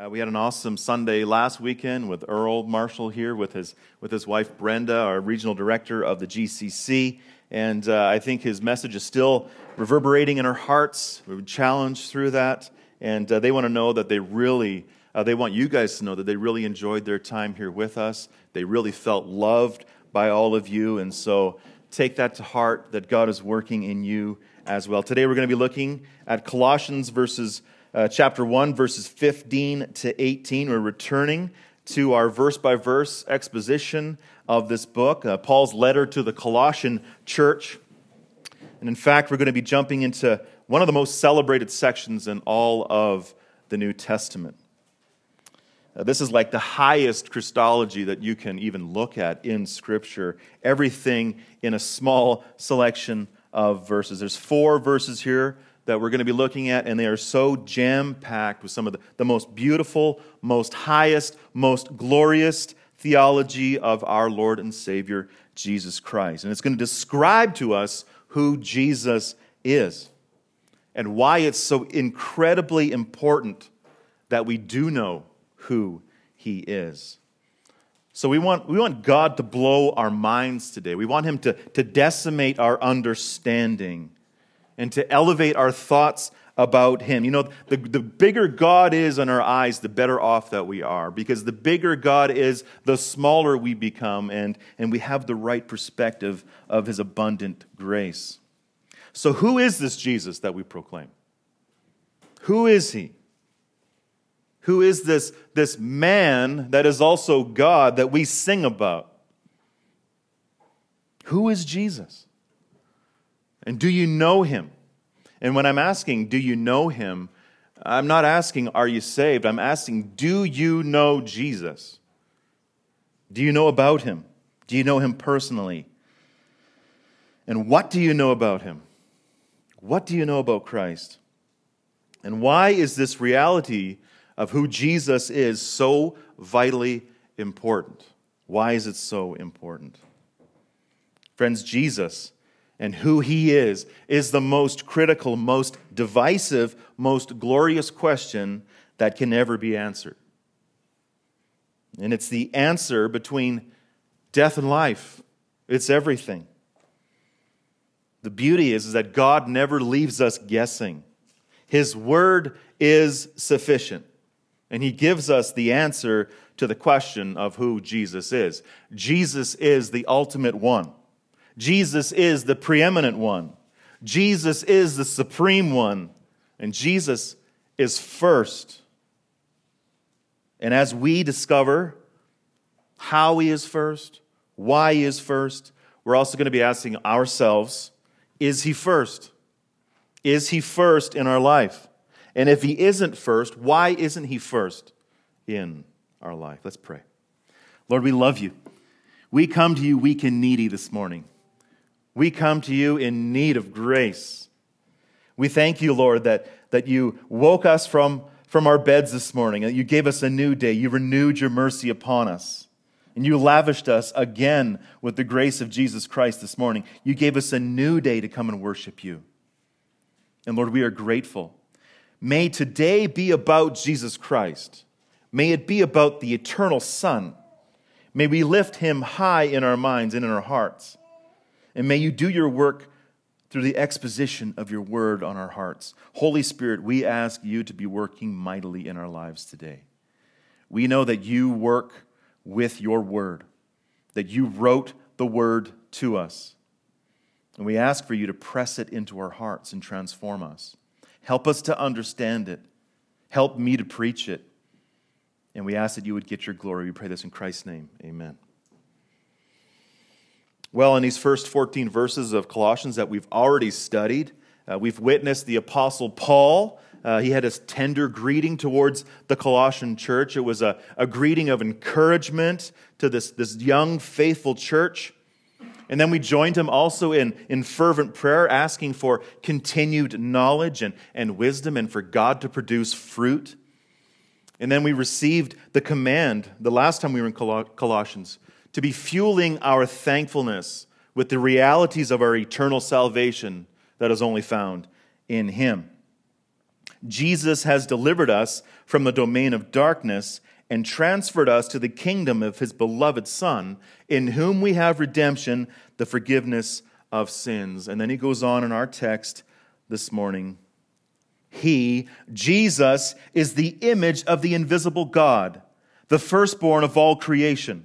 Uh, we had an awesome Sunday last weekend with Earl Marshall here with his, with his wife Brenda, our regional director of the GCC. And uh, I think his message is still reverberating in our hearts. We were challenged through that. And uh, they want to know that they really, uh, they want you guys to know that they really enjoyed their time here with us. They really felt loved by all of you. And so take that to heart that God is working in you as well. Today we're going to be looking at Colossians verses uh, chapter 1, verses 15 to 18. We're returning to our verse by verse exposition of this book, uh, Paul's letter to the Colossian church. And in fact, we're going to be jumping into one of the most celebrated sections in all of the New Testament. Uh, this is like the highest Christology that you can even look at in Scripture. Everything in a small selection of verses. There's four verses here that we're going to be looking at, and they are so jam packed with some of the, the most beautiful, most highest, most glorious theology of our Lord and Savior, Jesus Christ. And it's going to describe to us who Jesus is and why it's so incredibly important that we do know who he is. So we want, we want God to blow our minds today. We want him to, to decimate our understanding and to elevate our thoughts about Him. You know, the, the bigger God is in our eyes, the better off that we are. Because the bigger God is, the smaller we become, and, and we have the right perspective of His abundant grace. So, who is this Jesus that we proclaim? Who is He? Who is this, this man that is also God that we sing about? Who is Jesus? And do you know him? And when I'm asking, do you know him? I'm not asking, are you saved? I'm asking, do you know Jesus? Do you know about him? Do you know him personally? And what do you know about him? What do you know about Christ? And why is this reality of who Jesus is so vitally important? Why is it so important? Friends, Jesus and who he is is the most critical, most divisive, most glorious question that can ever be answered. And it's the answer between death and life, it's everything. The beauty is, is that God never leaves us guessing. His word is sufficient, and He gives us the answer to the question of who Jesus is. Jesus is the ultimate one. Jesus is the preeminent one. Jesus is the supreme one. And Jesus is first. And as we discover how he is first, why he is first, we're also going to be asking ourselves is he first? Is he first in our life? And if he isn't first, why isn't he first in our life? Let's pray. Lord, we love you. We come to you weak and needy this morning. We come to you in need of grace. We thank you, Lord, that, that you woke us from, from our beds this morning, that you gave us a new day. You renewed your mercy upon us. And you lavished us again with the grace of Jesus Christ this morning. You gave us a new day to come and worship you. And Lord, we are grateful. May today be about Jesus Christ. May it be about the eternal Son. May we lift him high in our minds and in our hearts. And may you do your work through the exposition of your word on our hearts. Holy Spirit, we ask you to be working mightily in our lives today. We know that you work with your word, that you wrote the word to us. And we ask for you to press it into our hearts and transform us. Help us to understand it. Help me to preach it. And we ask that you would get your glory. We pray this in Christ's name. Amen. Well, in these first 14 verses of Colossians that we've already studied, uh, we've witnessed the Apostle Paul. Uh, he had a tender greeting towards the Colossian church. It was a, a greeting of encouragement to this, this young, faithful church. And then we joined him also in, in fervent prayer, asking for continued knowledge and, and wisdom and for God to produce fruit. And then we received the command the last time we were in Colossians to be fueling our thankfulness with the realities of our eternal salvation that is only found in Him. Jesus has delivered us from the domain of darkness and transferred us to the kingdom of his beloved Son, in whom we have redemption, the forgiveness of sins. And then he goes on in our text this morning. He, Jesus, is the image of the invisible God, the firstborn of all creation.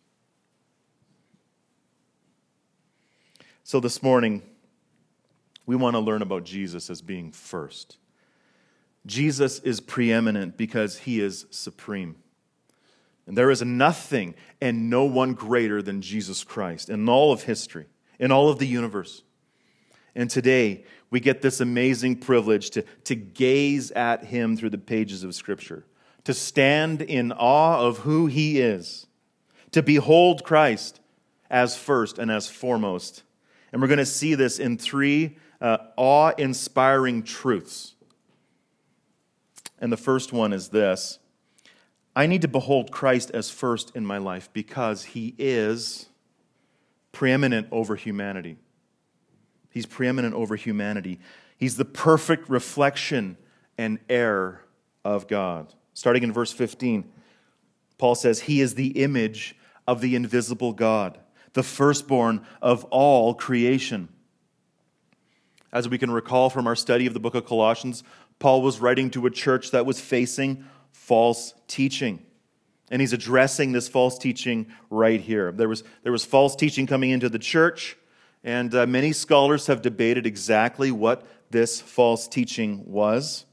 So this morning, we want to learn about Jesus as being first. Jesus is preeminent because he is supreme. And there is nothing and no one greater than Jesus Christ in all of history, in all of the universe. And today, we get this amazing privilege to, to gaze at him through the pages of Scripture, to stand in awe of who he is, to behold Christ as first and as foremost and we're going to see this in three uh, awe inspiring truths. And the first one is this I need to behold Christ as first in my life because he is preeminent over humanity. He's preeminent over humanity. He's the perfect reflection and heir of God. Starting in verse 15, Paul says, He is the image of the invisible God the firstborn of all creation. As we can recall from our study of the book of Colossians, Paul was writing to a church that was facing false teaching. And he's addressing this false teaching right here. There was, there was false teaching coming into the church, and uh, many scholars have debated exactly what this false teaching was.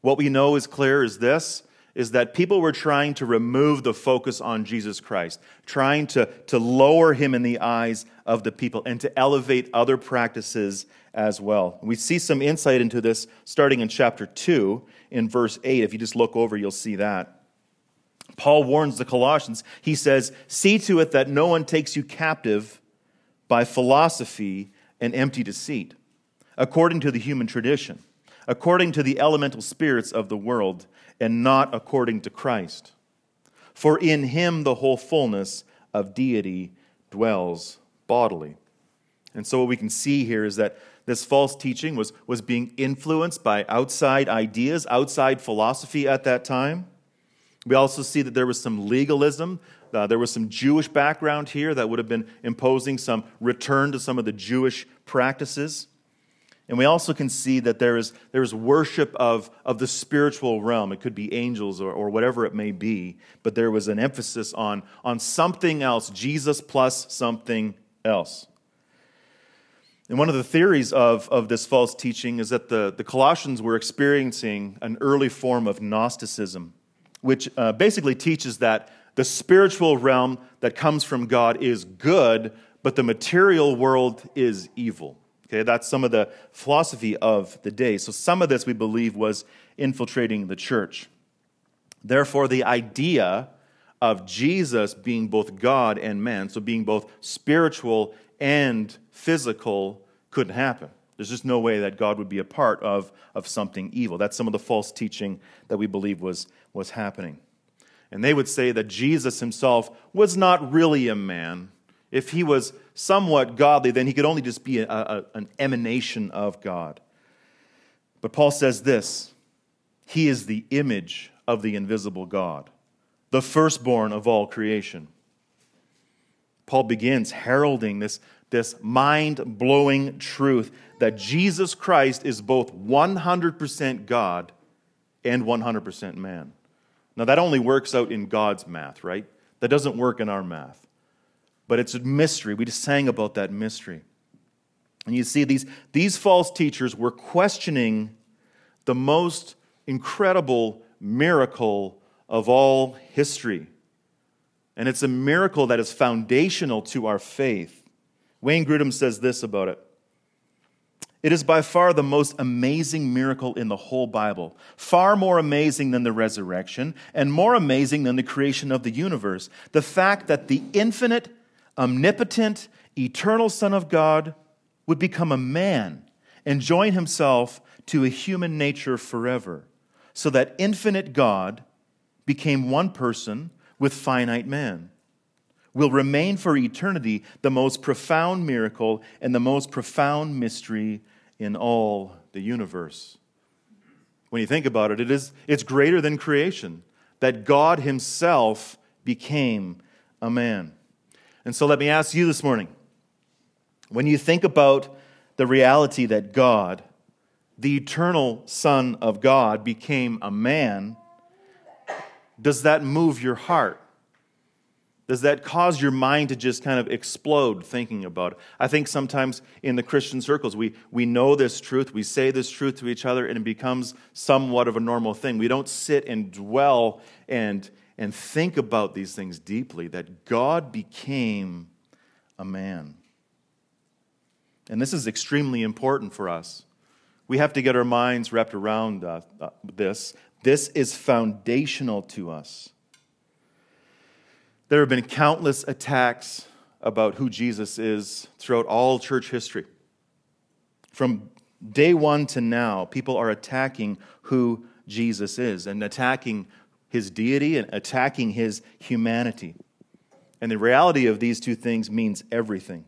What we know is clear is this is that people were trying to remove the focus on Jesus Christ, trying to, to lower him in the eyes of the people and to elevate other practices as well. We see some insight into this starting in chapter 2 in verse 8. If you just look over, you'll see that. Paul warns the Colossians. He says, See to it that no one takes you captive by philosophy and empty deceit, according to the human tradition, according to the elemental spirits of the world and not according to Christ. For in him the whole fullness of deity dwells bodily. And so, what we can see here is that this false teaching was, was being influenced by outside ideas, outside philosophy at that time. We also see that there was some legalism. Uh, there was some Jewish background here that would have been imposing some return to some of the Jewish practices. And we also can see that there is, there is worship of, of the spiritual realm. It could be angels or, or whatever it may be, but there was an emphasis on, on something else, Jesus plus something else. And one of the theories of, of this false teaching is that the, the Colossians were experiencing an early form of Gnosticism, which uh, basically teaches that the spiritual realm that comes from God is good, but the material world is evil. Okay, that's some of the philosophy of the day. So some of this we believe was infiltrating the church. Therefore, the idea of Jesus being both God and man, so being both spiritual and physical, couldn't happen. There's just no way that God would be a part of, of something evil. That's some of the false teaching that we believe was, was happening. And they would say that Jesus himself was not really a man, if he was somewhat godly, then he could only just be a, a, an emanation of God. But Paul says this He is the image of the invisible God, the firstborn of all creation. Paul begins heralding this, this mind blowing truth that Jesus Christ is both 100% God and 100% man. Now, that only works out in God's math, right? That doesn't work in our math but it's a mystery. We just sang about that mystery. And you see, these, these false teachers were questioning the most incredible miracle of all history. And it's a miracle that is foundational to our faith. Wayne Grudem says this about it It is by far the most amazing miracle in the whole Bible, far more amazing than the resurrection, and more amazing than the creation of the universe. The fact that the infinite, omnipotent, eternal Son of God would become a man and join himself to a human nature forever, so that infinite God became one person with finite man will remain for eternity the most profound miracle and the most profound mystery in all the universe. When you think about it, it is, it's greater than creation that God Himself became a man. And so let me ask you this morning when you think about the reality that God, the eternal Son of God, became a man, does that move your heart? Does that cause your mind to just kind of explode thinking about it? I think sometimes in the Christian circles, we, we know this truth, we say this truth to each other, and it becomes somewhat of a normal thing. We don't sit and dwell and, and think about these things deeply that God became a man. And this is extremely important for us. We have to get our minds wrapped around uh, uh, this. This is foundational to us. There have been countless attacks about who Jesus is throughout all church history. From day one to now, people are attacking who Jesus is and attacking his deity and attacking his humanity. And the reality of these two things means everything.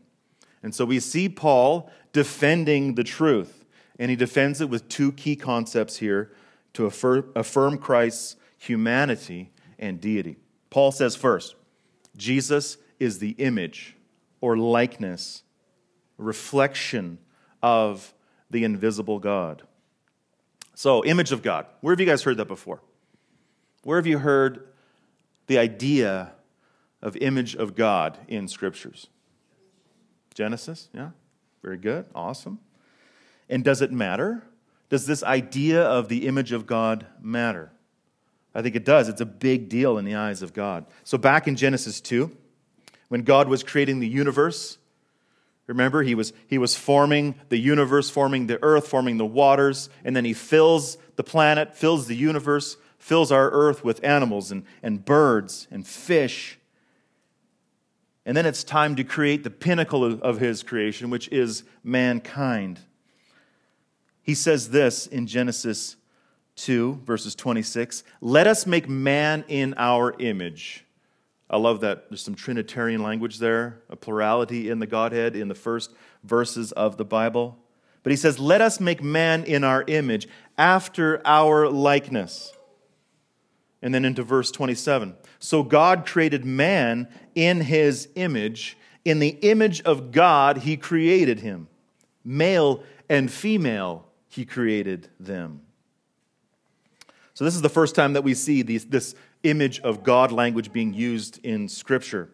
And so we see Paul defending the truth, and he defends it with two key concepts here to affirm Christ's humanity and deity. Paul says first, Jesus is the image or likeness, reflection of the invisible God. So, image of God. Where have you guys heard that before? Where have you heard the idea of image of God in scriptures? Genesis, yeah? Very good, awesome. And does it matter? Does this idea of the image of God matter? I think it does. It's a big deal in the eyes of God. So, back in Genesis 2, when God was creating the universe, remember, he was, he was forming the universe, forming the earth, forming the waters, and then he fills the planet, fills the universe, fills our earth with animals and, and birds and fish. And then it's time to create the pinnacle of, of his creation, which is mankind. He says this in Genesis 2, verses 26 Let us make man in our image. I love that there's some Trinitarian language there, a plurality in the Godhead in the first verses of the Bible. But he says, Let us make man in our image, after our likeness. And then into verse 27. So God created man in his image. In the image of God, he created him. Male and female, he created them. So, this is the first time that we see these, this image of God language being used in Scripture.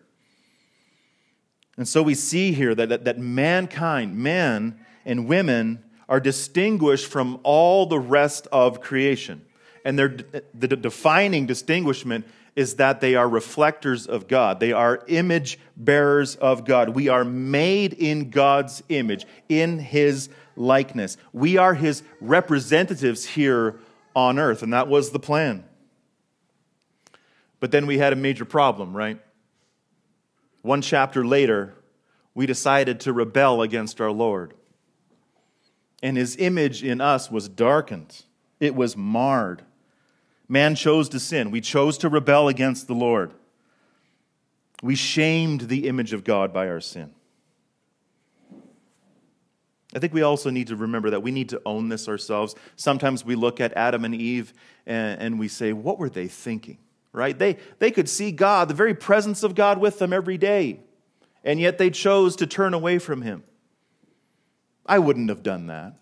And so we see here that, that, that mankind, men and women, are distinguished from all the rest of creation. And their, the defining distinguishment is that they are reflectors of God. They are image bearers of God. We are made in God's image, in His likeness. We are His representatives here on earth, and that was the plan. But then we had a major problem, right? One chapter later, we decided to rebel against our Lord. And his image in us was darkened, it was marred. Man chose to sin. We chose to rebel against the Lord. We shamed the image of God by our sin. I think we also need to remember that we need to own this ourselves. Sometimes we look at Adam and Eve and, and, we say, what were they thinking? Right? They, they could see God, the very presence of God with them every day, and yet they chose to turn away from Him. I wouldn't have done that.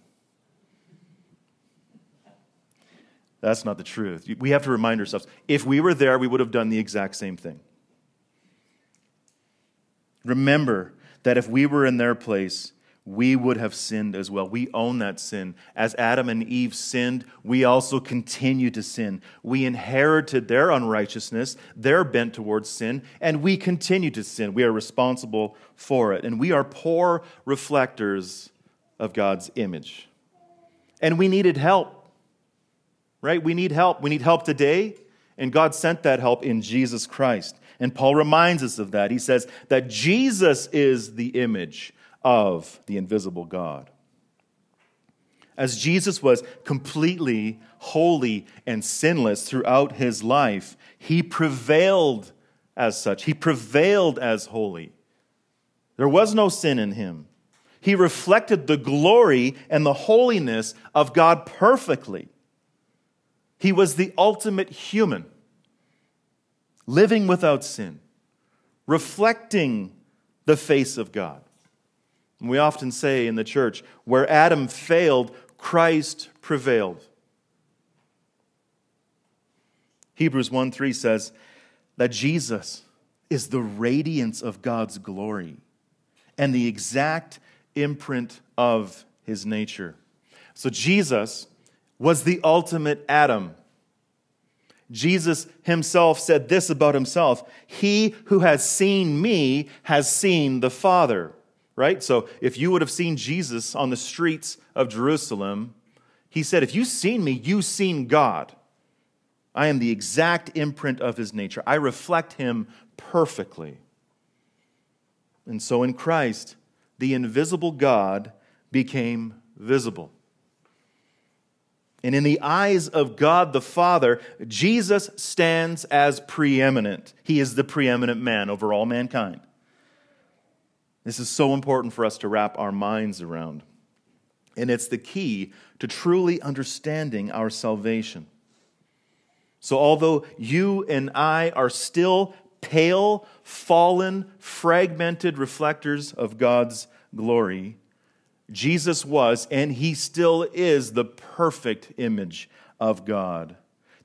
That's not the truth. We have to remind ourselves if we were there, we would have done the exact same thing. Remember that if we were in their place, we would have sinned as well. We own that sin. As Adam and Eve sinned, we also continue to sin. We inherited their unrighteousness, their bent towards sin, and we continue to sin. We are responsible for it. And we are poor reflectors of God's image. And we needed help, right? We need help. We need help today, and God sent that help in Jesus Christ. And Paul reminds us of that. He says that Jesus is the image of the invisible God. As Jesus was completely holy and sinless throughout his life, he prevailed as such. He prevailed as holy. There was no sin in him. He reflected the glory and the holiness of God perfectly. He was the ultimate human, living without sin, reflecting the face of God. And we often say in the church, where Adam failed, Christ prevailed. Hebrews 1 3 says that Jesus is the radiance of God's glory and the exact imprint of his nature. So Jesus was the ultimate Adam. Jesus himself said this about himself He who has seen me has seen the Father. Right? So if you would have seen Jesus on the streets of Jerusalem, he said, If you've seen me, you've seen God. I am the exact imprint of his nature. I reflect him perfectly. And so in Christ, the invisible God became visible. And in the eyes of God the Father, Jesus stands as preeminent. He is the preeminent man over all mankind. This is so important for us to wrap our minds around. And it's the key to truly understanding our salvation. So, although you and I are still pale, fallen, fragmented reflectors of God's glory, Jesus was, and he still is, the perfect image of God.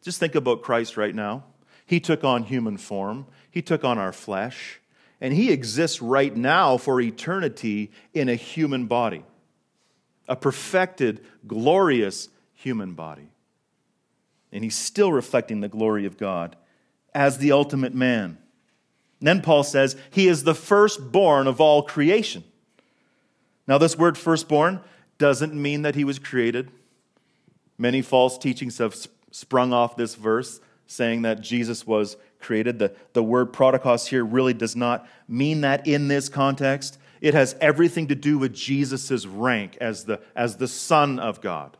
Just think about Christ right now. He took on human form, he took on our flesh, and he exists right now for eternity in a human body, a perfected, glorious human body and he's still reflecting the glory of God as the ultimate man. And then Paul says, He is the firstborn of all creation. Now, this word firstborn doesn't mean that he was created. Many false teachings have sprung off this verse saying that Jesus was created. The, the word prototokos here really does not mean that in this context. It has everything to do with Jesus' rank as the, as the Son of God.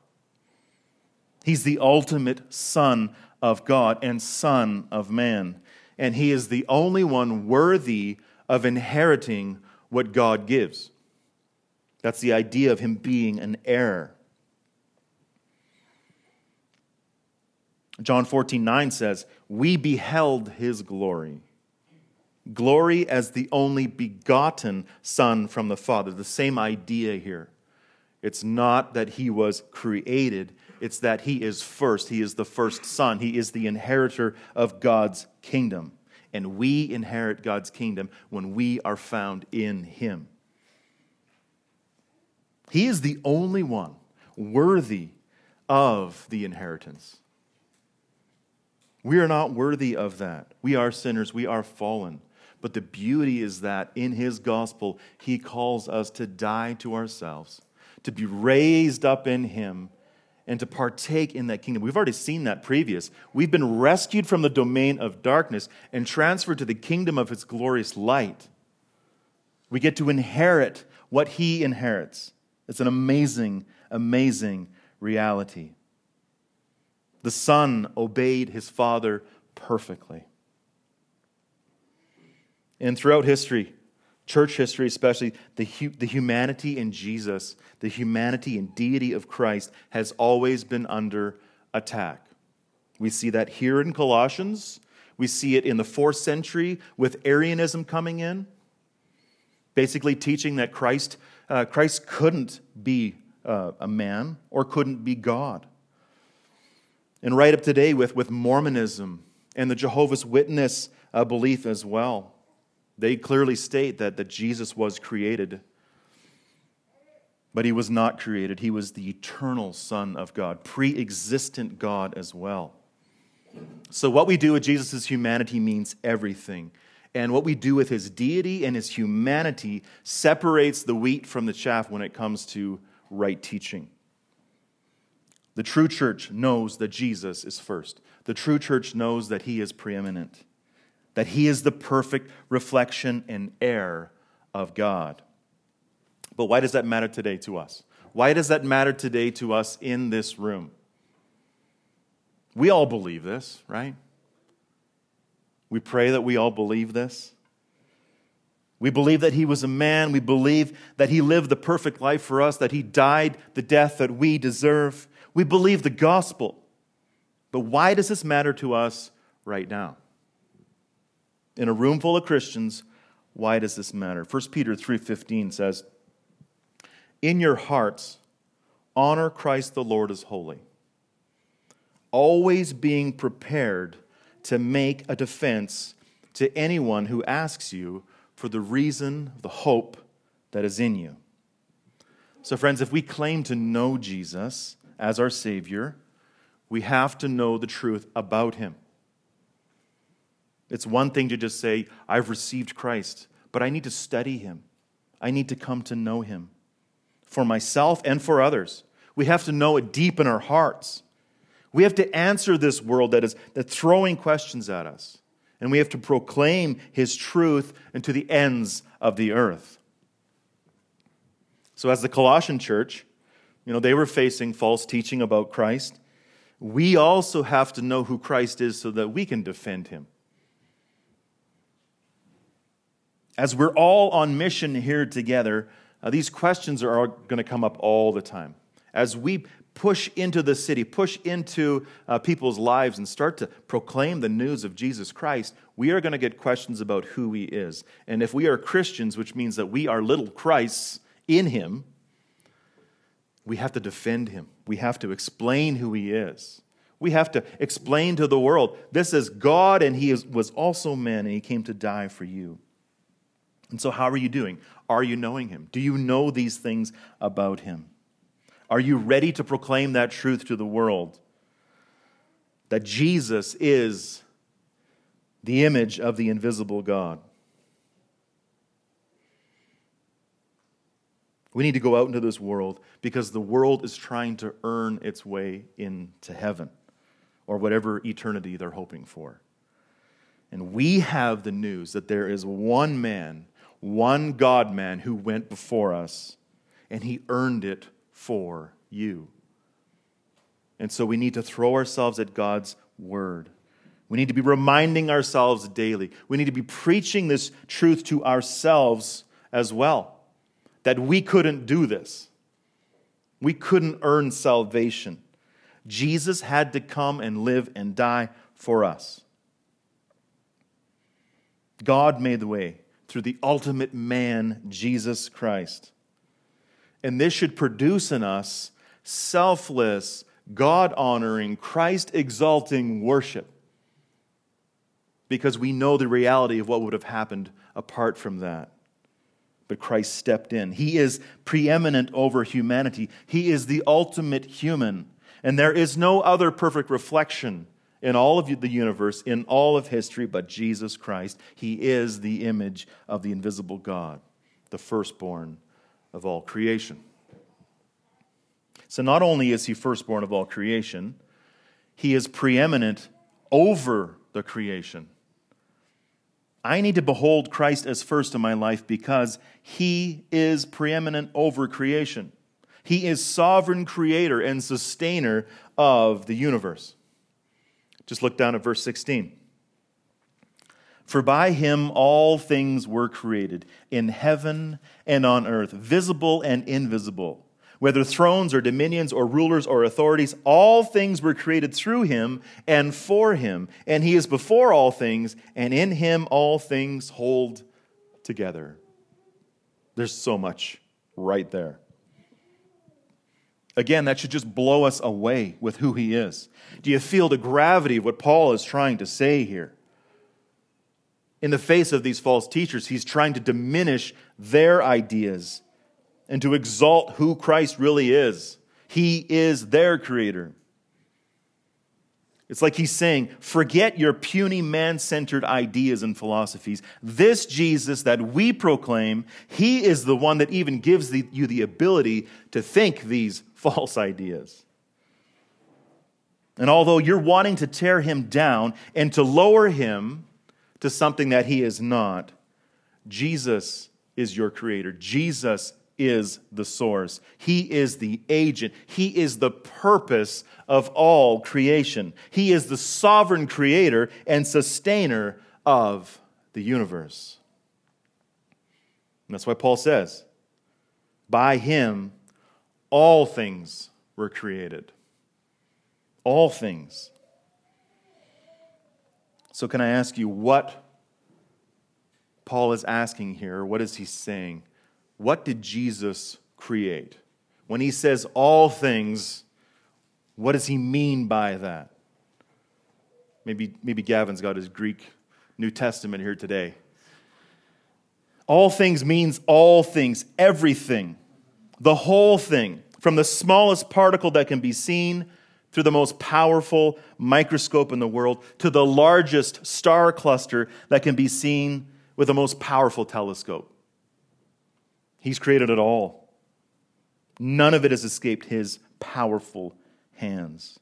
He's the ultimate Son of God and Son of man. And he is the only one worthy of inheriting what God gives. That's the idea of him being an heir. John 14, 9 says, We beheld his glory. Glory as the only begotten Son from the Father. The same idea here. It's not that he was created, it's that he is first. He is the first son. He is the inheritor of God's kingdom. And we inherit God's kingdom when we are found in him. He is the only one worthy of the inheritance. We are not worthy of that. We are sinners. We are fallen. But the beauty is that in his gospel, he calls us to die to ourselves, to be raised up in him and to partake in that kingdom. We've already seen that previous. We've been rescued from the domain of darkness and transferred to the kingdom of his glorious light. We get to inherit what he inherits. It's an amazing, amazing reality. The Son obeyed his Father perfectly. And throughout history, church history, especially the, the humanity in Jesus, the humanity and deity of Christ, has always been under attack. We see that here in Colossians. We see it in the fourth century with Arianism coming in, basically teaching that Christ, uh, Christ couldn't be uh, a man or couldn't be God. And right up today with, with Mormonism and the Jehovah's Witness uh, belief as well. They clearly state that, that Jesus was created, but he was not created. He was the eternal Son of God, pre existent God as well. So, what we do with Jesus' humanity means everything. And what we do with his deity and his humanity separates the wheat from the chaff when it comes to right teaching. The true church knows that Jesus is first. The true church knows that he is preeminent, that he is the perfect reflection and heir of God. But why does that matter today to us? Why does that matter today to us in this room? We all believe this, right? We pray that we all believe this. We believe that he was a man. We believe that he lived the perfect life for us, that he died the death that we deserve. We believe the gospel. But why does this matter to us right now? In a room full of Christians, why does this matter? 1 Peter 3:15 says, "In your hearts honor Christ the Lord as holy, always being prepared to make a defense to anyone who asks you for the reason, the hope that is in you. So, friends, if we claim to know Jesus as our Savior, we have to know the truth about Him. It's one thing to just say, I've received Christ, but I need to study Him. I need to come to know Him for myself and for others. We have to know it deep in our hearts. We have to answer this world that is that throwing questions at us. And we have to proclaim his truth into the ends of the earth. So as the Colossian church, you know, they were facing false teaching about Christ. We also have to know who Christ is so that we can defend him. As we're all on mission here together, uh, these questions are going to come up all the time. As we push into the city, push into uh, people's lives, and start to proclaim the news of Jesus Christ, we are going to get questions about who he is. And if we are Christians, which means that we are little Christs in him, we have to defend him. We have to explain who he is. We have to explain to the world this is God, and he is, was also man, and he came to die for you. And so, how are you doing? Are you knowing him? Do you know these things about him? Are you ready to proclaim that truth to the world? That Jesus is the image of the invisible God. We need to go out into this world because the world is trying to earn its way into heaven or whatever eternity they're hoping for. And we have the news that there is one man, one God man who went before us, and he earned it for you. And so we need to throw ourselves at God's word. We need to be reminding ourselves daily. We need to be preaching this truth to ourselves as well that we couldn't do this. We couldn't earn salvation. Jesus had to come and live and die for us. God made the way through the ultimate man, Jesus Christ. And this should produce in us selfless, God honoring, Christ exalting worship. Because we know the reality of what would have happened apart from that. But Christ stepped in. He is preeminent over humanity, He is the ultimate human. And there is no other perfect reflection in all of the universe, in all of history, but Jesus Christ. He is the image of the invisible God, the firstborn of all creation. So not only is he firstborn of all creation, he is preeminent over the creation. I need to behold Christ as first in my life because he is preeminent over creation. He is sovereign creator and sustainer of the universe. Just look down at verse 16. For by him all things were created, in heaven and on earth, visible and invisible whether thrones or dominions or rulers or authorities, all things were created through him and for him. And he is before all things, and in him all things hold together. There's so much right there. Again, that should just blow us away with who he is. Do you feel the gravity of what Paul is trying to say here? In the face of these false teachers, he's trying to diminish their ideas and to exalt who Christ really is. He is their creator. It's like he's saying, forget your puny man centered ideas and philosophies. This Jesus that we proclaim, he is the one that even gives the, you the ability to think these false ideas. And although you're wanting to tear him down and to lower him to something that he is not, Jesus is your creator. Jesus is the source. He is the agent. He is the purpose of all creation. He is the sovereign creator and sustainer of the universe. And that's why Paul says, by him all things were created. All things. So, can I ask you what Paul is asking here? What is he saying? what did Jesus create? When he says all things, what does he mean by that? Maybe, maybe Gavin's got his Greek New Testament here today. All things means all things, everything, the whole thing, from the smallest particle that can be seen through the most powerful microscope in the world to the largest star cluster that can be seen with the most powerful telescope. He's created it all. None of it has escaped his powerful hands.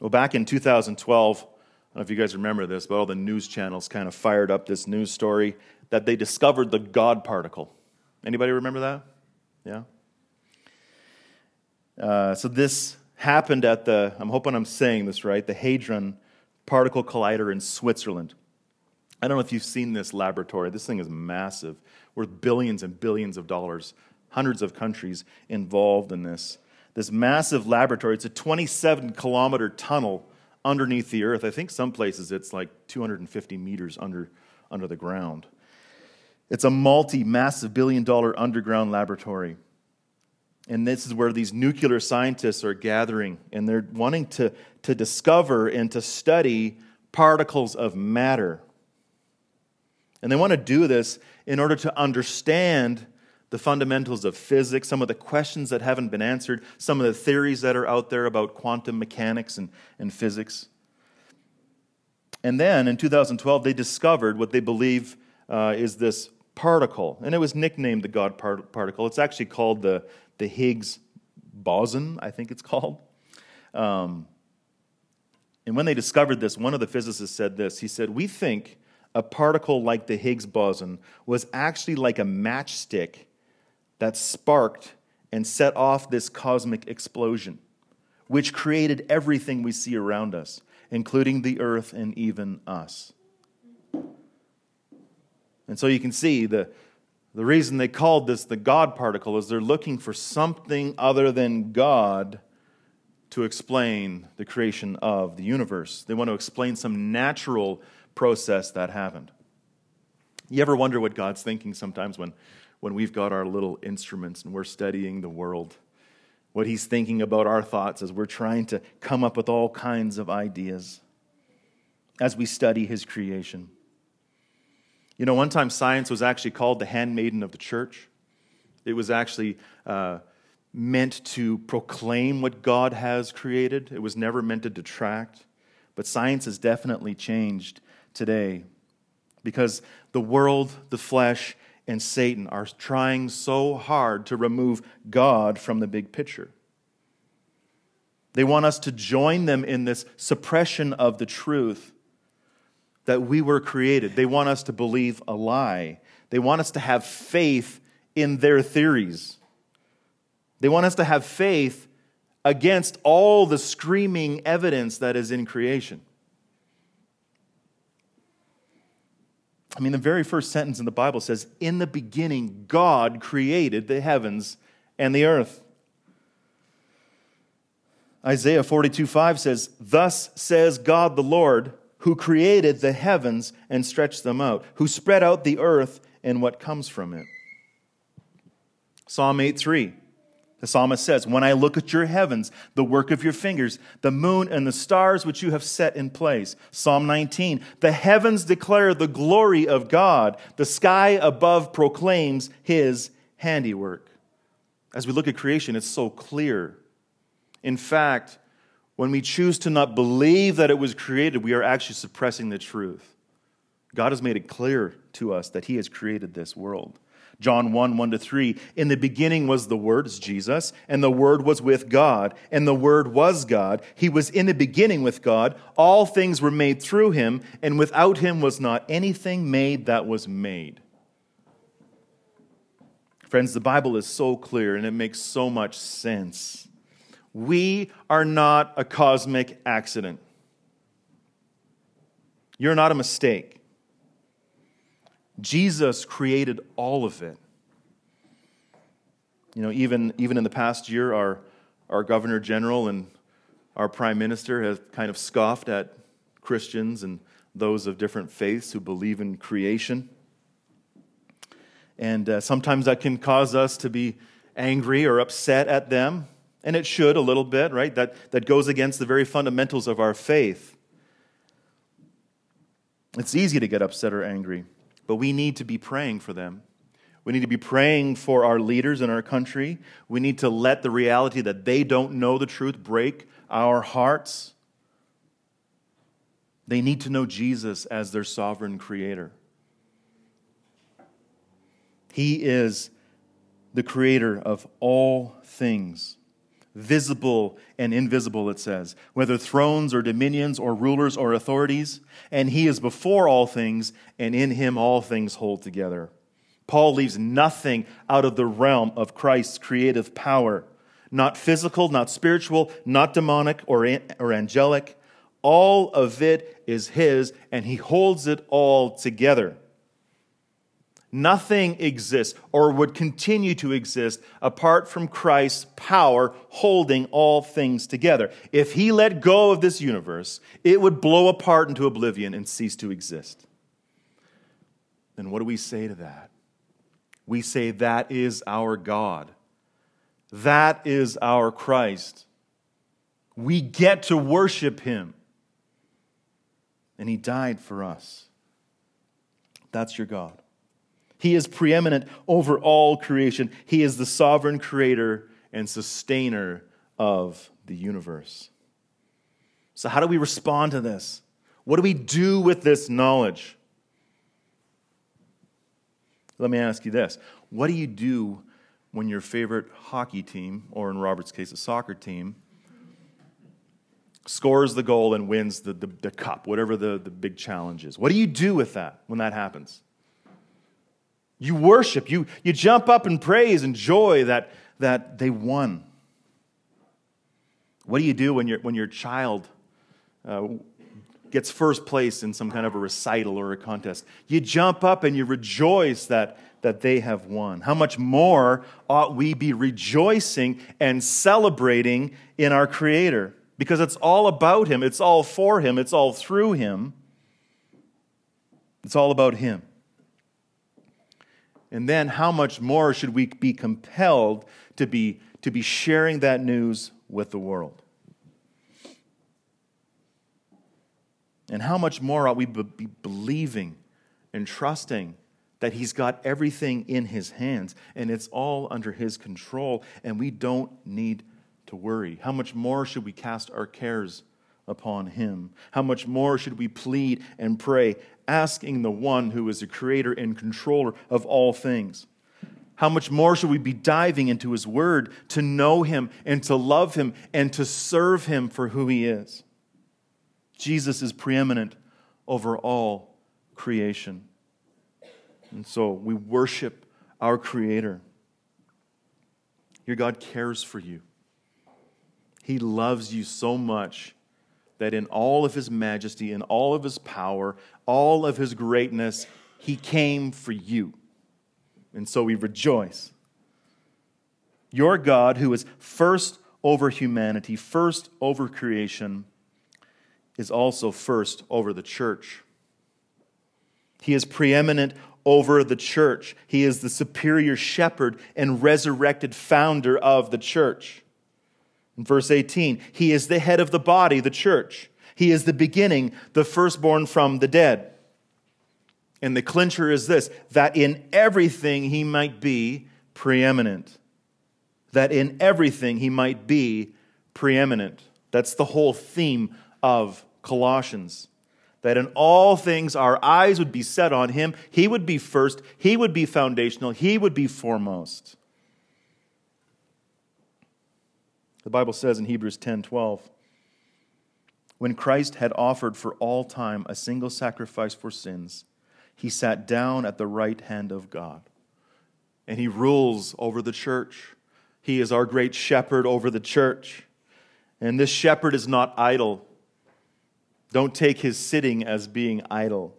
Well, back in 2012, I don't know if you guys remember this, but all the news channels kind of fired up this news story that they discovered the God particle. Anybody remember that? Yeah? Uh, so this happened at the, I'm hoping I'm saying this right, the Hadron Particle Collider in Switzerland. I don't know if you've seen this laboratory. This thing is massive worth billions and billions of dollars, hundreds of countries involved in this. This massive laboratory, it's a 27 kilometer tunnel underneath the earth. I think some places it's like 250 meters under, under the ground. It's a multi massive billion dollar underground laboratory. And this is where these nuclear scientists are gathering, and they're wanting to, to discover and to study particles of matter. And they want to do this in order to understand the fundamentals of physics, some of the questions that haven't been answered, some of the theories that are out there about quantum mechanics and, and physics. And then in 2012, they discovered what they believe uh, is this particle, and it was nicknamed the God part- particle. It's actually called the, the Higgs boson, I think it's called. Um, and when they discovered this, one of the physicists said this. He said, We think a particle like the Higgs boson was actually like a matchstick that sparked and set off this cosmic explosion, which created everything we see around us, including the earth and even us. And so you can see the, the reason they called this the God particle is they're looking for something other than God to explain the creation of the universe. They want to explain some natural process that happened. You ever wonder what God's thinking sometimes when, when we've got our little instruments and we're studying the world? What He's thinking about our thoughts as we're trying to come up with all kinds of ideas as we study His creation. You know, one time science was actually called the handmaiden of the church. It was actually uh, meant to proclaim what God has created, it was never meant to detract. But science has definitely changed today because the world, the flesh, and Satan are trying so hard to remove God from the big picture. They want us to join them in this suppression of the truth that we were created. They want us to believe a lie. They want us to have faith in their theories. They want us to have faith against all the screaming evidence that is in creation. I mean, the very first sentence in the Bible says, In the beginning, God created the heavens and the earth. Isaiah 42 5 says, Thus says God the Lord, who created the heavens and stretched them out, who spread out the earth and what comes from it. Psalm 8 3 the psalmist says, When I look at your heavens, the work of your fingers, the moon and the stars which you have set in place. Psalm 19, the heavens declare the glory of God, the sky above proclaims his handiwork. As we look at creation, it's so clear. In fact, when we choose to not believe that it was created, we are actually suppressing the truth. God has made it clear to us that He has created this world. John 1 1 to 3. In the beginning was the Word, it's Jesus, and the Word was with God, and the Word was God. He was in the beginning with God. All things were made through Him, and without Him was not anything made that was made. Friends, the Bible is so clear and it makes so much sense. We are not a cosmic accident. You're not a mistake. Jesus created all of it. You know, even, even in the past year, our, our governor general and our prime minister have kind of scoffed at Christians and those of different faiths who believe in creation. And uh, sometimes that can cause us to be angry or upset at them. And it should a little bit, right? That, that goes against the very fundamentals of our faith. It's easy to get upset or angry, but we need to be praying for them. We need to be praying for our leaders in our country. We need to let the reality that they don't know the truth break our hearts. They need to know Jesus as their sovereign creator. He is the creator of all things, visible and invisible, it says, whether thrones or dominions or rulers or authorities. And he is before all things, and in him all things hold together. Paul leaves nothing out of the realm of Christ's creative power. Not physical, not spiritual, not demonic or, or angelic. All of it is his, and he holds it all together. Nothing exists or would continue to exist apart from Christ's power holding all things together. If he let go of this universe, it would blow apart into oblivion and cease to exist. Then what do we say to that? We say that is our God. That is our Christ. We get to worship him. And he died for us. That's your God. He is preeminent over all creation. He is the sovereign creator and sustainer of the universe. So, how do we respond to this? What do we do with this knowledge? Let me ask you this What do you do when your favorite hockey team, or in Robert's case, a soccer team, scores the goal and wins the, the, the cup, whatever the, the big challenge is? What do you do with that when that happens? You worship, you, you jump up and praise and joy that, that they won. What do you do when, you when your child uh, gets first place in some kind of a recital or a contest? You jump up and you rejoice that, that they have won. How much more ought we be rejoicing and celebrating in our Creator? Because it's all about Him, it's all for Him, it's all through Him. It's all about Him. And then, how much more should we be compelled to be, to be sharing that news with the world? And how much more ought we be believing and trusting that He's got everything in His hands and it's all under His control and we don't need to worry? How much more should we cast our cares upon Him? How much more should we plead and pray asking the one who is the creator and controller of all things. How much more should we be diving into his word to know him and to love him and to serve him for who he is? Jesus is preeminent over all creation. And so we worship our creator. Your God cares for you. He loves you so much that in all of his majesty, in all of his power, all of his greatness, he came for you. And so we rejoice. Your God, who is first over humanity, first over creation, is also first over the church. He is preeminent over the church. He is the superior shepherd and resurrected founder of the church. In verse 18, he is the head of the body, the church. He is the beginning, the firstborn from the dead. And the clincher is this that in everything he might be preeminent. That in everything he might be preeminent. That's the whole theme of Colossians. That in all things our eyes would be set on him. He would be first, he would be foundational, he would be foremost. The Bible says in Hebrews 10 12, when Christ had offered for all time a single sacrifice for sins, he sat down at the right hand of God. And he rules over the church. He is our great shepherd over the church. And this shepherd is not idle. Don't take his sitting as being idle.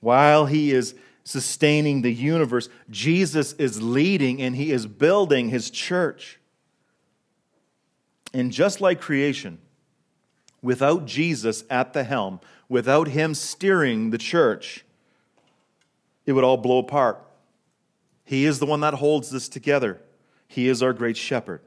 While he is sustaining the universe, Jesus is leading and he is building his church. And just like creation, without Jesus at the helm, without him steering the church, it would all blow apart. He is the one that holds this together. He is our great shepherd.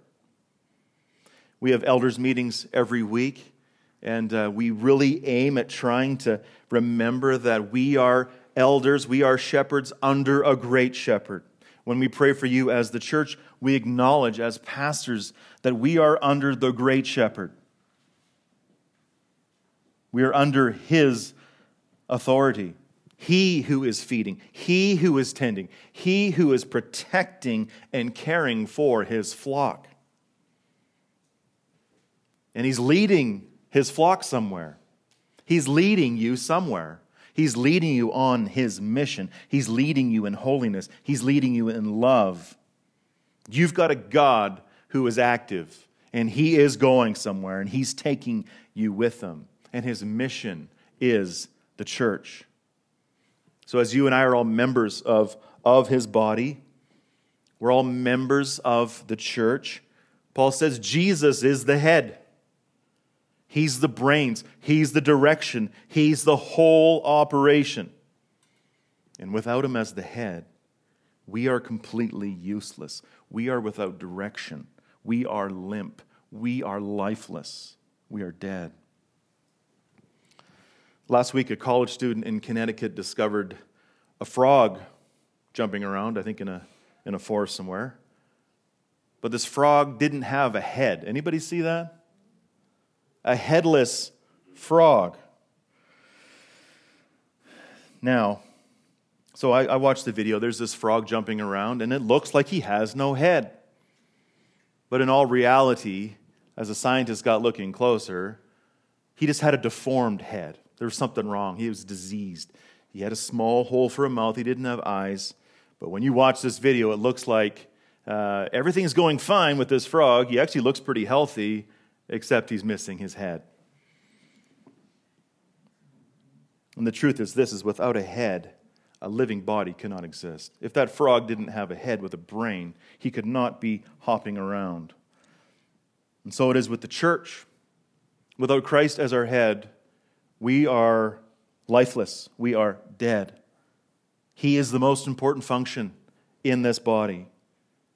We have elders' meetings every week, and uh, we really aim at trying to remember that we are elders, we are shepherds under a great shepherd. When we pray for you as the church, we acknowledge as pastors that we are under the great shepherd. We are under his authority. He who is feeding, he who is tending, he who is protecting and caring for his flock. And he's leading his flock somewhere. He's leading you somewhere. He's leading you on his mission. He's leading you in holiness. He's leading you in love. You've got a God who is active, and he is going somewhere, and he's taking you with him and his mission is the church. So, as you and I are all members of, of his body, we're all members of the church. Paul says Jesus is the head. He's the brains. He's the direction. He's the whole operation. And without him as the head, we are completely useless. We are without direction. We are limp. We are lifeless. We are dead. Last week, a college student in Connecticut discovered a frog jumping around, I think in a, in a forest somewhere. But this frog didn't have a head. Anybody see that? A headless frog. Now, so I, I, watched the video. There's this frog jumping around, and it looks like he has no head. But in all reality, as the scientist got looking closer, he just had a deformed head. There was something wrong. He was diseased. He had a small hole for a mouth. He didn't have eyes. But when you watch this video, it looks like uh, everything's going fine with this frog. He actually looks pretty healthy, except he's missing his head. And the truth is this is without a head, a living body cannot exist. If that frog didn't have a head with a brain, he could not be hopping around. And so it is with the church. Without Christ as our head, we are lifeless, we are dead. He is the most important function in this body.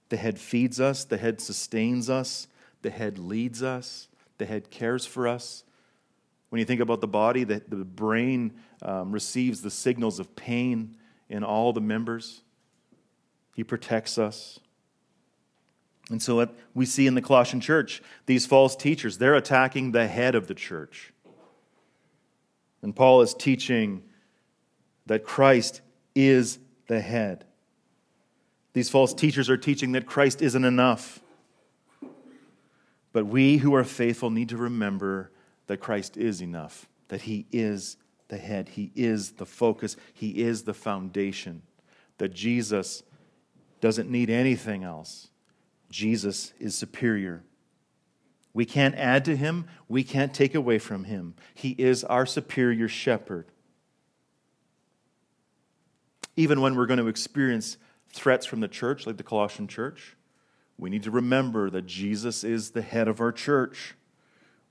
The head feeds us, the head sustains us, the head leads us, the head cares for us. When you think about the body, the, the brain um, receives the signals of pain in all the members. He protects us. And so, what we see in the Colossian church, these false teachers, they're attacking the head of the church. And Paul is teaching that Christ is the head. These false teachers are teaching that Christ isn't enough. But we who are faithful need to remember that Christ is enough, that He is the head, He is the focus, He is the foundation, that Jesus doesn't need anything else. Jesus is superior. We can't add to him, we can't take away from him. He is our superior shepherd. Even when we're going to experience threats from the church, like the Colossian church, we need to remember that Jesus is the head of our church.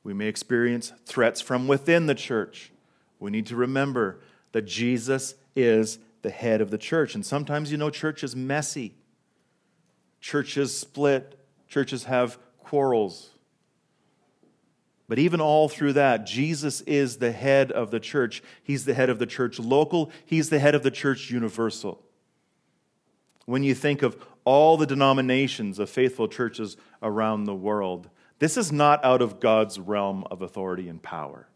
We may experience threats from within the church. We need to remember that Jesus is the head of the church. And sometimes, you know, church is messy. Churches split, churches have quarrels. But even all through that, Jesus is the head of the church. He's the head of the church local, He's the head of the church universal. When you think of all the denominations of faithful churches around the world, This is not out of God's realm of authority and power.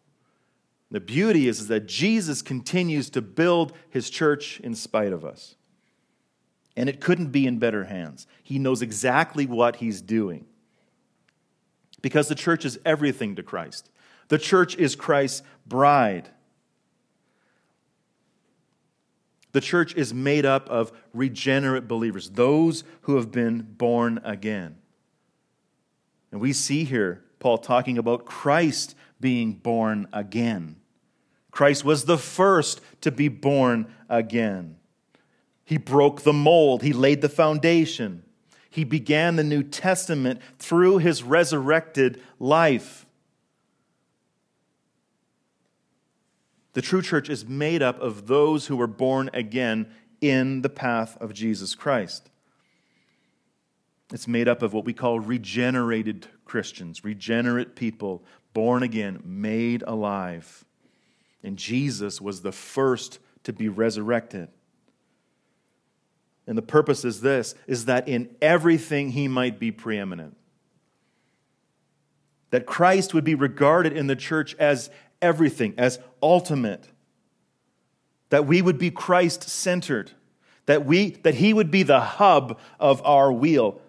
The beauty is, is that Jesus continues to build his church in spite of us. And it couldn't be in better hands. He knows exactly what he's doing. Because the church is everything to Christ. The church is Christ's bride. The church is made up of regenerate believers, those who have been born again. And we see here Paul talking about Christ being born again. Christ was the first to be born again. He broke the mold, he laid the foundation. He began the New Testament through his resurrected life. The true church is made up of those who were born again in the path of Jesus Christ. It's made up of what we call regenerated Christians, regenerate people, born again, made alive. And Jesus was the first to be resurrected. And the purpose is this is that in everything he might be preeminent. That Christ would be regarded in the church as everything, as ultimate. That we would be Christ centered. That, we, that he would be the hub of our wheel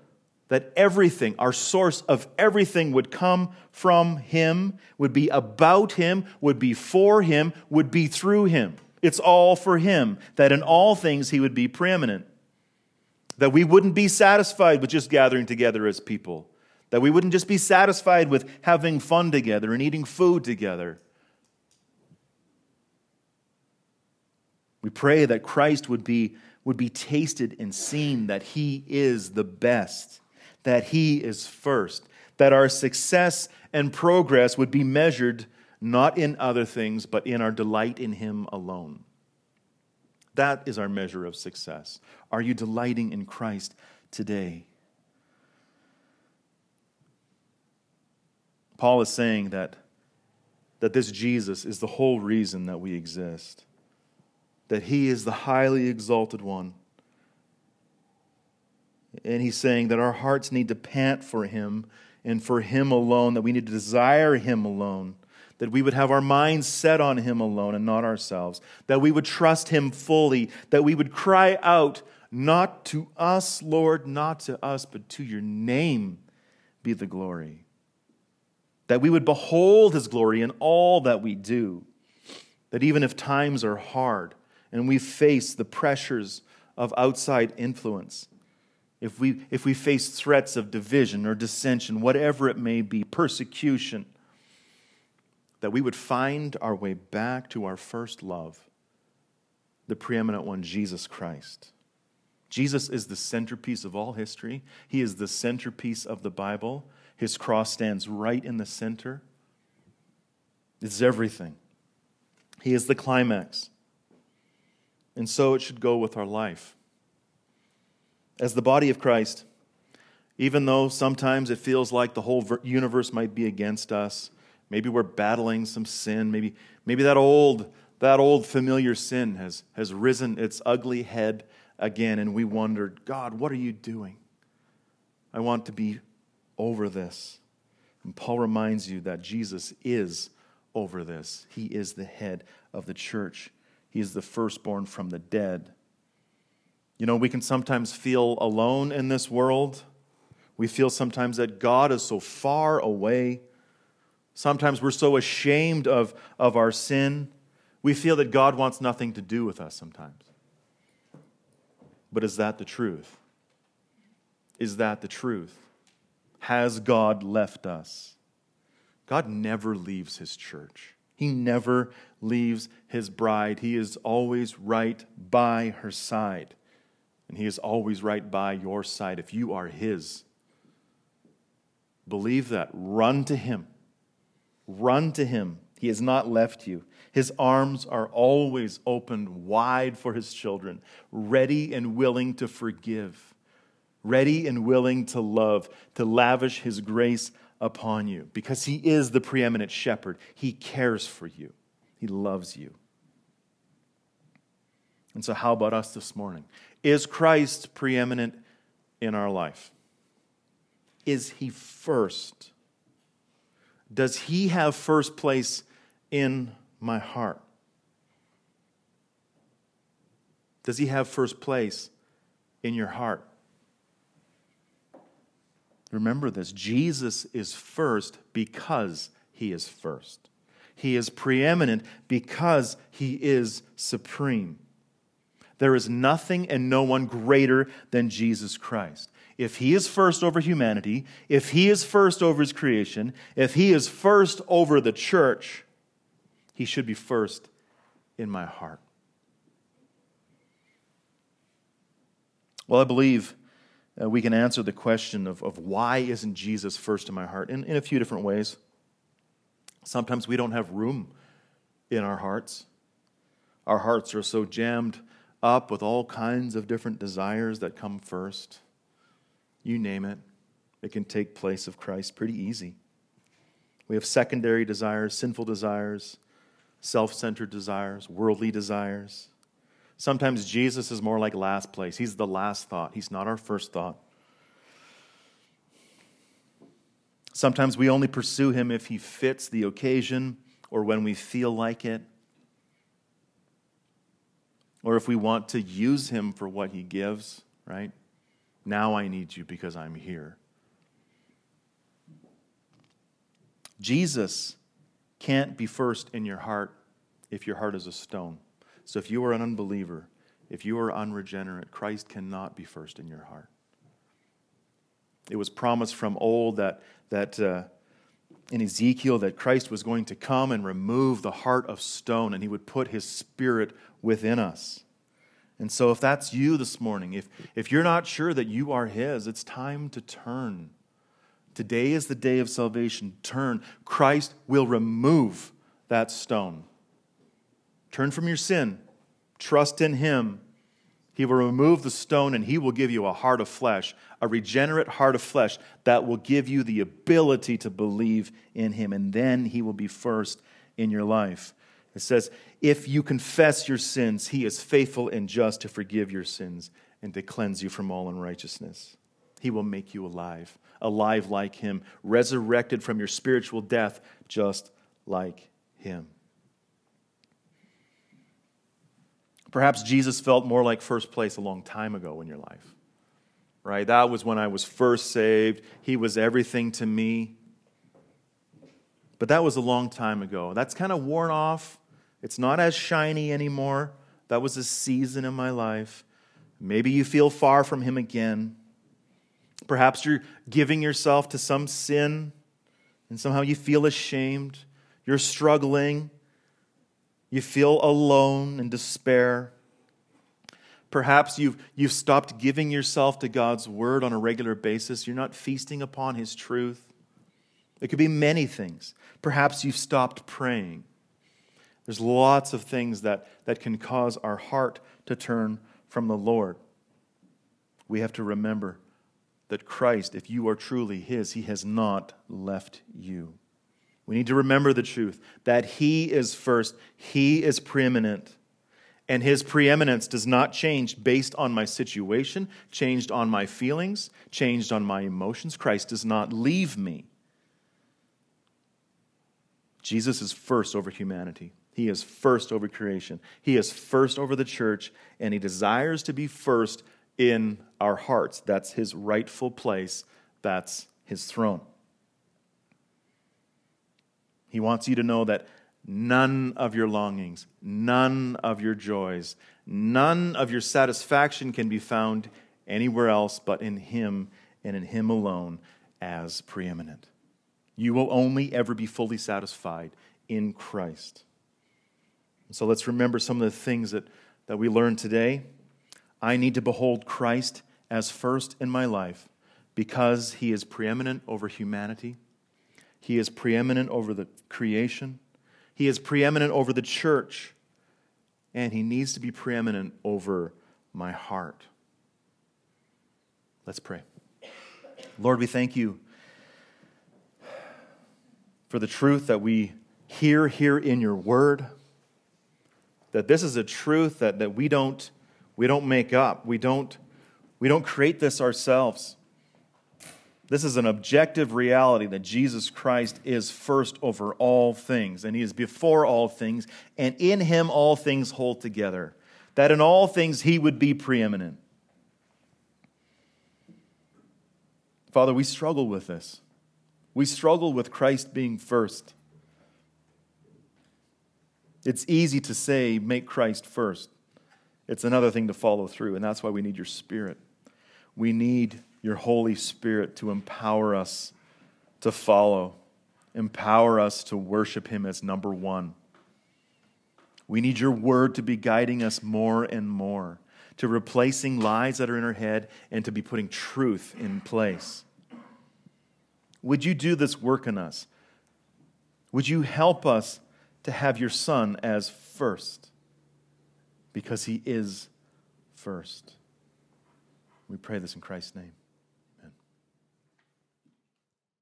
that everything, our source of everything, would come from Him, would be about Him, would be for Him, would be through Him. It's all for Him, that in all things He would be preeminent. That we wouldn't be satisfied with just gathering together as people. That we wouldn't just be satisfied with having fun together and eating food together. We pray that Christ would be, would be tasted and seen, that He is the best that He is first, that our success and progress would be measured not in other things, but in our delight in Him alone. That is our measure of success. Are you delighting in Christ today? Paul is saying that, that this Jesus is the whole reason that we exist, that he is the highly exalted one and he's saying that our hearts need to pant for him and for him alone, that we need to desire him alone, that we would have our minds set on him alone and not ourselves, that we would trust him fully, that we would cry out, not to us, Lord, not to us, but to your name be the glory. That we would behold his glory in all that we do. That even if times are hard and we face the pressures of outside influence, if we, if we face threats of division or dissension, whatever it may be, persecution, that we would find our way back to our first love, the preeminent one, Jesus Christ. Jesus is the centerpiece of all history. He is the centerpiece of the Bible. His cross stands right in the center. It's everything. He is the climax. And so it should go with our life as the body of Christ, even though sometimes it feels like the whole universe might be against us, maybe we're battling some sin, maybe, maybe that old that old familiar sin has, has risen its ugly head again, and we wondered, God, what are you doing? I want to be over this. And Paul reminds you that Jesus is over this. He is the head of the church, He is the firstborn from the dead. You know, we can sometimes feel alone in this world. We feel sometimes that God is so far away. Sometimes we're so ashamed of, of our sin. We feel that God wants nothing to do with us sometimes. But is that the truth? Is that the truth? Has God left us? God never leaves his church. He never leaves his bride. He is always right by her side and He is always right by your side if you are His. Believe that. Run to Him. Run to Him. He has not left you. His arms are always opened wide for His children, ready and willing to forgive, ready and willing to love, to lavish His grace upon you, because He is the preeminent shepherd. He cares for you, He loves you. And so, how about us this morning? Is Christ preeminent in our life? Is he first? Does He have first place in my heart? Does He have first place in your heart? Remember this Jesus is first because He is first. He is preeminent because He is supreme. There is nothing and no one greater than Jesus Christ. If He is first over humanity, if He is first over His creation, if He is first over the church, He should be first in my heart. Well, I believe uh, we can answer the question of, of why isn't Jesus first in my heart in, in a few different ways. Sometimes we don't have room in our hearts. Our hearts are so jammed up with all kinds of different desires that come first. You name it, it can take place of Christ pretty easy. We have secondary desires, sinful desires, self centered desires, worldly desires. Sometimes Jesus is more like last place. He's the last thought, He's not our first thought. Sometimes we only pursue Him if He fits the occasion or when we feel like it, or if we want to use Him for what He gives, right? Now I need you because I'm here. Jesus can't be first in your heart if your heart is a stone. So if you are an unbeliever, if you are unregenerate, Christ cannot be first in your heart. It was promised from old that, that uh, in Ezekiel that Christ was going to come and remove the heart of stone and he would put his spirit within us. And so, if that's you this morning, if, if you're not sure that you are his, it's time to turn. Today is the day of salvation. Turn. Christ will remove that stone. Turn from your sin, trust in Him. He will remove the stone and He will give you a heart of flesh, a regenerate heart of flesh that will give you the ability to believe in Him. And then He will be first in your life. It says, If you confess your sins, He is faithful and just to forgive your sins and to cleanse you from all unrighteousness. He will make you alive, alive like Him, resurrected from your spiritual death, just like Him. Perhaps Jesus felt more like first place a long time ago in your life, right? That was when I was first saved. He was everything to me. But that was a long time ago. That's kind of worn off. It's not as shiny anymore. That was a season in my life. Maybe you feel far from Him again. Perhaps you're giving yourself to some sin and somehow you feel ashamed. You're struggling you feel alone and despair. Perhaps you've, you've stopped giving yourself to God's word on a regular basis. You're not feasting upon his truth. It could be many things. Perhaps you've stopped praying. There's lots of things that, that can cause our heart to turn from the Lord. We have to remember that Christ, if you are truly his, he has not left you. We need to remember the truth that He is first, He is preeminent. And His preeminence does not change based on my situation, changed on my feelings, changed on my emotions. Christ does not leave me. Jesus is first over humanity. He is first over creation. He is first over the church, and He desires to be first in our hearts. That's His rightful place, that's His throne. He wants you to know that none of your longings, none of your joys, none of your satisfaction can be found anywhere else but in Him and in Him alone as preeminent. You will only ever be fully satisfied in Christ. So let's remember some of the things that, that we learned today. I need to behold Christ as first in my life because He is preeminent over humanity. He is preeminent over the creation. He is preeminent over the church. And he needs to be preeminent over my heart. Let's pray. Lord, we thank you for the truth that we hear here in your word. That this is a truth that, that we, don't, we don't make up. We don't, we don't create this ourselves. This is an objective reality that Jesus Christ is first over all things, and he is before all things, and in him all things hold together. That in all things he would be preeminent. Father, we struggle with this. We struggle with Christ being first. It's easy to say, make Christ first. It's another thing to follow through, and that's why we need your Spirit. We need your Holy Spirit to empower us to follow, empower us to worship Him as number one. We need your word to be guiding us more and more, to replacing lies that are in our head and to be putting truth in place. Would you do this work in us? Would you help us to have your Son as first? Because he is first. We pray this in Christ's name.